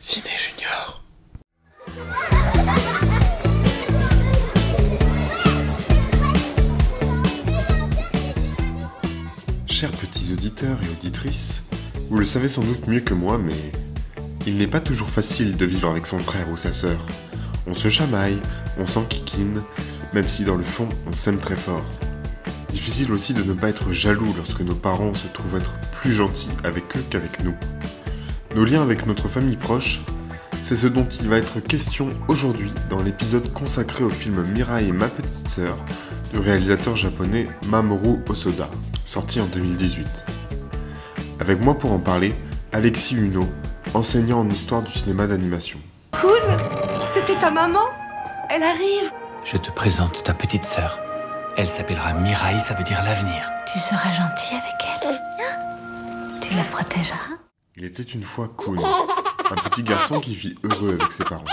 Ciné Junior. Chers petits auditeurs et auditrices, vous le savez sans doute mieux que moi, mais il n'est pas toujours facile de vivre avec son frère ou sa sœur. On se chamaille, on s'enquiquine, même si dans le fond on s'aime très fort. Difficile aussi de ne pas être jaloux lorsque nos parents se trouvent être plus gentils avec eux qu'avec nous. Nos liens avec notre famille proche, c'est ce dont il va être question aujourd'hui dans l'épisode consacré au film Mirai et ma petite sœur du réalisateur japonais Mamoru Osoda, sorti en 2018. Avec moi pour en parler, Alexis Huno, enseignant en histoire du cinéma d'animation. Kun, c'était ta maman? Elle arrive Je te présente ta petite sœur. Elle s'appellera Mirai, ça veut dire l'avenir. Tu seras gentil avec elle. Tu la protégeras. Il était une fois Kun, un petit garçon qui vit heureux avec ses parents.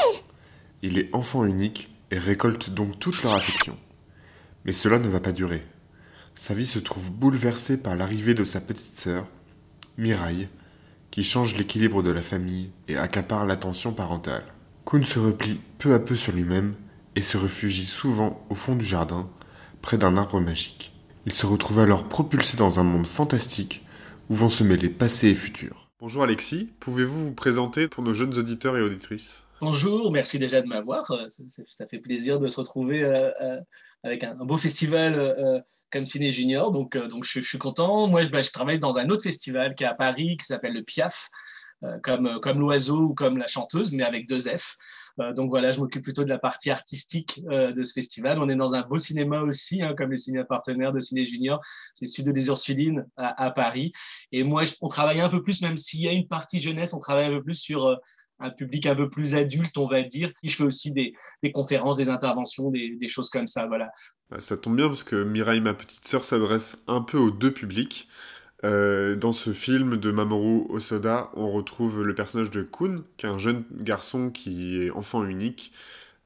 Il est enfant unique et récolte donc toute leur affection. Mais cela ne va pas durer. Sa vie se trouve bouleversée par l'arrivée de sa petite sœur, Mirai, qui change l'équilibre de la famille et accapare l'attention parentale. Kun se replie peu à peu sur lui-même et se réfugie souvent au fond du jardin, près d'un arbre magique. Il se retrouve alors propulsé dans un monde fantastique où vont se mêler passé et futur. Bonjour Alexis, pouvez-vous vous présenter pour nos jeunes auditeurs et auditrices? Bonjour, merci déjà de m'avoir. Euh, Ça, fait plaisir de se retrouver euh, euh, avec un, beau festival comme Ciné Junior. Donc, donc je, suis content. Moi, je, bah, je travaille dans un autre festival qui est à Paris, qui s'appelle le PIAF, comme, comme l'oiseau ou comme la chanteuse, mais avec deux F. Euh, donc voilà, je m'occupe plutôt de la partie artistique euh, de ce festival. On est dans un beau cinéma aussi, hein, comme les cinémas partenaires de Ciné Junior. C'est Sud des Ursulines à, Paris. Et moi, on travaille un peu plus, même s'il y a une partie jeunesse, on travaille un peu plus sur euh, un public un peu plus adulte, on va dire. Et je fais aussi des, conférences, des interventions, des, des choses comme ça. Voilà. Ah, Ça tombe bien parce que Mirai, ma petite sœur, s'adresse un peu aux deux publics. Euh, dans ce film de Mamoru Osoda, on retrouve le personnage de Kun, qui est un jeune garçon qui est enfant unique,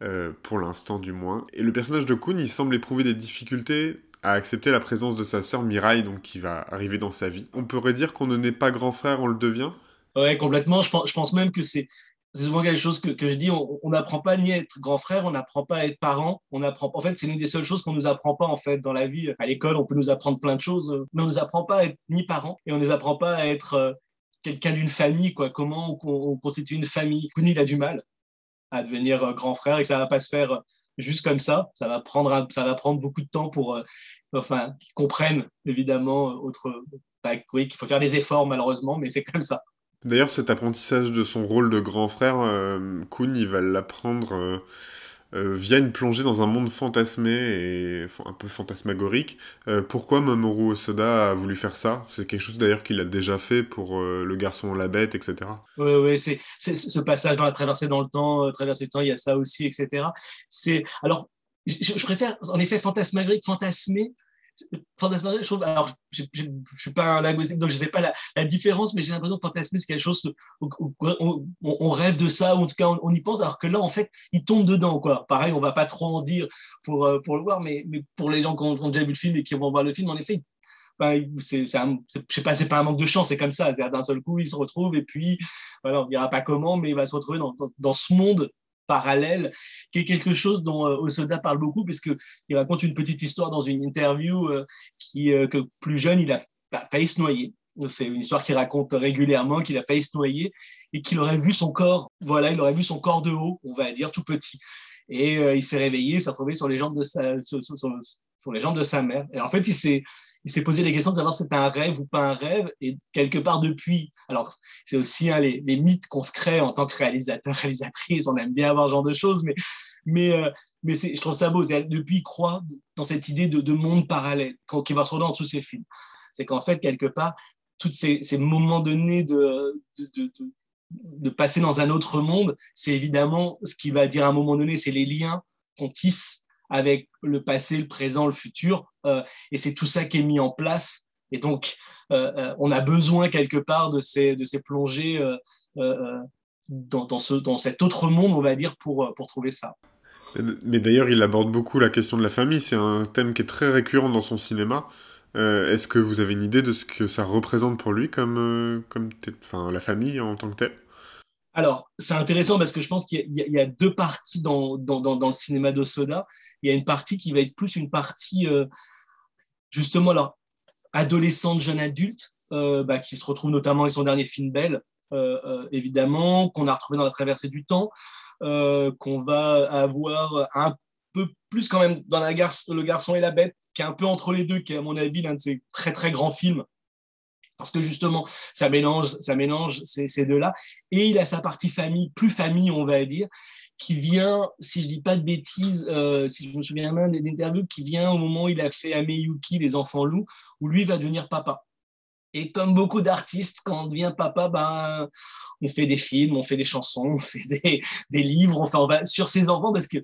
euh, pour l'instant du moins. Et le personnage de Kun, il semble éprouver des difficultés à accepter la présence de sa sœur Mirai, donc qui va arriver dans sa vie. On pourrait dire qu'on ne naît pas grand frère, on le devient? Ouais, complètement. Je pense, je pense même que c'est c'est souvent quelque chose que, que je dis. On n'apprend pas ni à être grand frère, on n'apprend pas à être parent. On apprend. En fait, c'est l'une des seules choses qu'on nous apprend pas en fait dans la vie. À l'école, on peut nous apprendre plein de choses, euh, mais on nous apprend pas à être ni parent et on nous apprend pas à être euh, quelqu'un d'une famille. Quoi. Comment on, on constitue une famille? Kuni, il a du mal à devenir euh, grand frère et ça va pas se faire juste comme ça. Ça va prendre, un- ça va prendre beaucoup de temps pour, enfin, qu'ils comprennent évidemment autre. bah, oui, qu'il faut faire des efforts malheureusement, mais c'est comme ça. D'ailleurs, cet apprentissage de son rôle de grand frère, euh, il va l'apprendre euh, euh, via une plongée dans un monde fantasmé et un peu fantasmagorique. Euh, pourquoi Mamoru Osoda a voulu faire ça? C'est quelque chose d'ailleurs qu'il a déjà fait pour euh, Le garçon la bête, etc. Oui, oui, c'est ce passage dans la traversée dans le temps, euh, traverser le temps, il y a ça aussi, etc. C'est alors, je, je préfère en effet fantasmagorique, fantasmer. Je trouve. Alors, je ne suis pas un linguistique, donc je ne sais pas la, différence, mais j'ai l'impression que fantasmer, c'est quelque chose où, on, rêve de ça, ou en tout cas, on, y pense, alors que là, en fait, il tombe dedans, quoi. Pareil, on va pas trop en dire pour, euh, pour le voir, mais, mais pour les gens qui ont, déjà vu le film et qui vont voir le film, en effet, ben, c'est, pas, un manque de chance, c'est comme ça. D'un seul coup, il se retrouve et puis, voilà, on ne dira pas comment, mais il va se retrouver dans- dans ce monde parallèle, qui est quelque chose dont euh, Osoda parle beaucoup, puisqu'il raconte une petite histoire dans une interview euh, qui, euh, que plus jeune, il a, a failli se noyer. C'est une histoire qu'il raconte régulièrement, qu'il a failli se noyer et qu'il aurait vu son corps, voilà, il aurait vu son corps de haut, on va dire, tout petit. Et il s'est réveillé, il s'est retrouvé sur les jambes de sa, sur les jambes de sa mère. Et en fait, il s'est, il s'est posé les questions de savoir si c'était un rêve ou pas un rêve. Et quelque part depuis, alors c'est aussi hein, les, mythes qu'on se crée en tant que réalisateur, réalisatrice, on aime bien avoir ce genre de choses, mais, mais, euh, mais je trouve ça beau. Depuis, il croit dans cette idée de, de monde parallèle qui va se retrouver dans tous ces films. C'est qu'en fait, quelque part, tous ces, moments donnés de, de- de- de passer dans un autre monde, c'est évidemment ce qui va dire à un moment donné, c'est les liens qu'on tisse avec le passé, le présent, le futur. euh, et c'est tout ça qui est mis en place. Et donc, euh, euh, on a besoin quelque part de ces, de ces plongées dans, dans, ce, dans cet autre monde, on va dire, pour, pour trouver ça. Mais d'ailleurs, il aborde beaucoup la question de la famille. C'est un thème qui est très récurrent dans son cinéma. Euh, Est-ce que vous avez une idée de ce que ça représente pour lui comme, euh, comme enfin, la famille en tant que telle Alors, c'est intéressant parce que je pense qu'il y, a deux parties dans, dans, le cinéma de Soda. Il y a une partie qui va être plus une partie, euh, justement, alors, adolescente, jeune adulte, euh, bah, qui se retrouve notamment avec son dernier film Belle, euh, évidemment, qu'on a retrouvé dans la traversée du temps, qu'on va avoir un peu plus quand même dans Le garçon et la bête, qui est un peu entre les deux, qui est à mon avis l'un de ses très très grands films parce que justement, ça mélange, ça mélange ces deux-là. Et il a sa partie famille, plus famille, on va dire, qui vient, si je dis pas de bêtises, euh, si je me souviens bien d'interviews, qui vient au moment où il a fait Ameyuki, Les Enfants Loups, où lui va devenir papa. Et comme beaucoup d'artistes, quand on devient papa, ben, on fait des films, on fait des chansons, on fait des, livres, enfin, on va sur ses enfants, parce que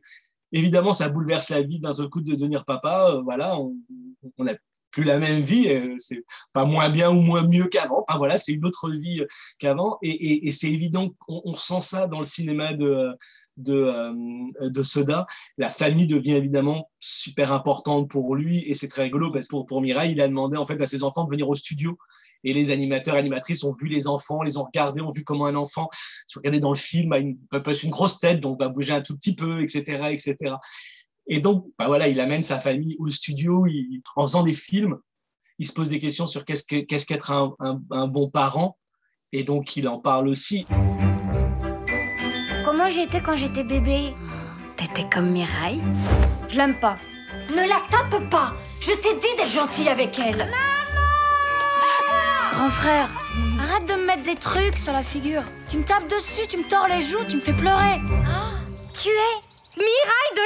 évidemment, ça bouleverse la vie d'un seul coup de devenir papa. Euh, voilà, on, on, a plus la même vie, euh, c'est pas moins bien ou moins mieux qu'avant. Enfin voilà, c'est une autre vie euh, qu'avant. Et, c'est évident qu'on on ressent ça dans le cinéma de, de, euh, de, Soda. La famille devient évidemment super importante pour lui et c'est très rigolo parce que pour, pour Mireille, il a demandé en fait à ses enfants de venir au studio et les animateurs, animatrices ont vu les enfants, les ont regardés, ont vu comment un enfant, se regardait dans le film, a une, une grosse tête, donc va bouger un tout petit peu, etc., etc. Et donc, bah voilà, il amène sa famille au studio, en faisant des films, il se pose des questions sur qu'est-ce qu'être un, un, bon parent, et donc il en parle aussi. Comment j'étais quand j'étais bébé T'étais comme Mireille Je l'aime pas. Ne la tape pas Je t'ai dit d'être gentil avec elle. Maman Grand frère, arrête de me mettre des trucs sur la figure. Tu me tapes dessus, tu me tords les joues, tu me fais pleurer. tu es Miraille de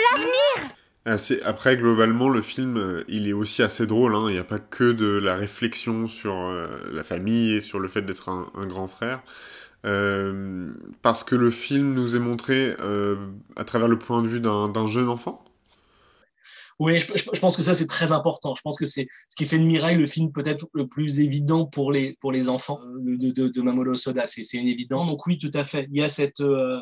l'avenir Après, globalement, le film, euh, il est aussi assez drôle. Hein. Il n'y a pas que de la réflexion sur euh, la famille et sur le fait d'être un, grand frère. Euh, parce que le film nous est montré à travers le point de vue d'un jeune enfant? Oui, je, pense que ça, c'est très important. Je pense que c'est ce qui fait de Mireille le film peut-être le plus évident pour les, pour les enfants de, de, de Mamoru Soda. C'est une évidence. Donc oui, tout à fait. Il y a cette, euh,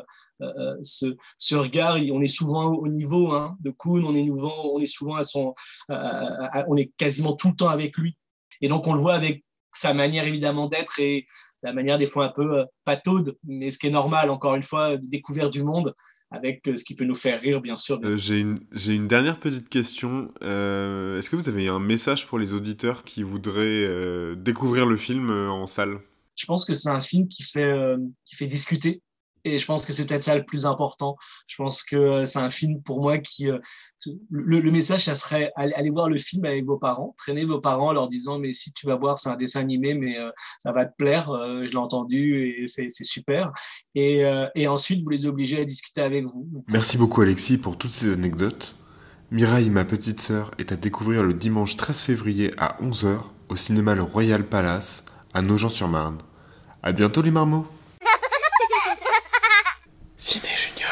ce, ce, regard, on est souvent au niveau hein, de Kuhn, on est, souvent, on est souvent à son, on est quasiment tout le temps avec lui. Et donc on le voit avec sa manière évidemment d'être et la manière des fois un peu euh, pataude, mais ce qui est normal, encore une fois, de découvrir du monde avec euh, ce qui peut nous faire rire, bien sûr. J'ai une, une, dernière petite question. Est-ce que vous avez un message pour les auditeurs qui voudraient découvrir le film en salle? Je pense que c'est un film qui fait, qui fait discuter, et je pense que c'est peut-être ça le plus important. Je pense que euh, c'est un film pour moi qui. Euh, le, message, ça serait aller voir le film avec vos parents, traîner vos parents en leur disant Mais si tu vas voir, c'est un dessin animé, mais euh, ça va te plaire, je l'ai entendu et c'est super. Et, et, ensuite, vous les obligez à discuter avec vous. Merci beaucoup, Alexis, pour toutes ces anecdotes. Mireille, ma petite sœur, est à découvrir le dimanche 13 février à 11h au cinéma Le Royal Palace à Nogent-sur-Marne. À bientôt, les marmots! Ciné Junior.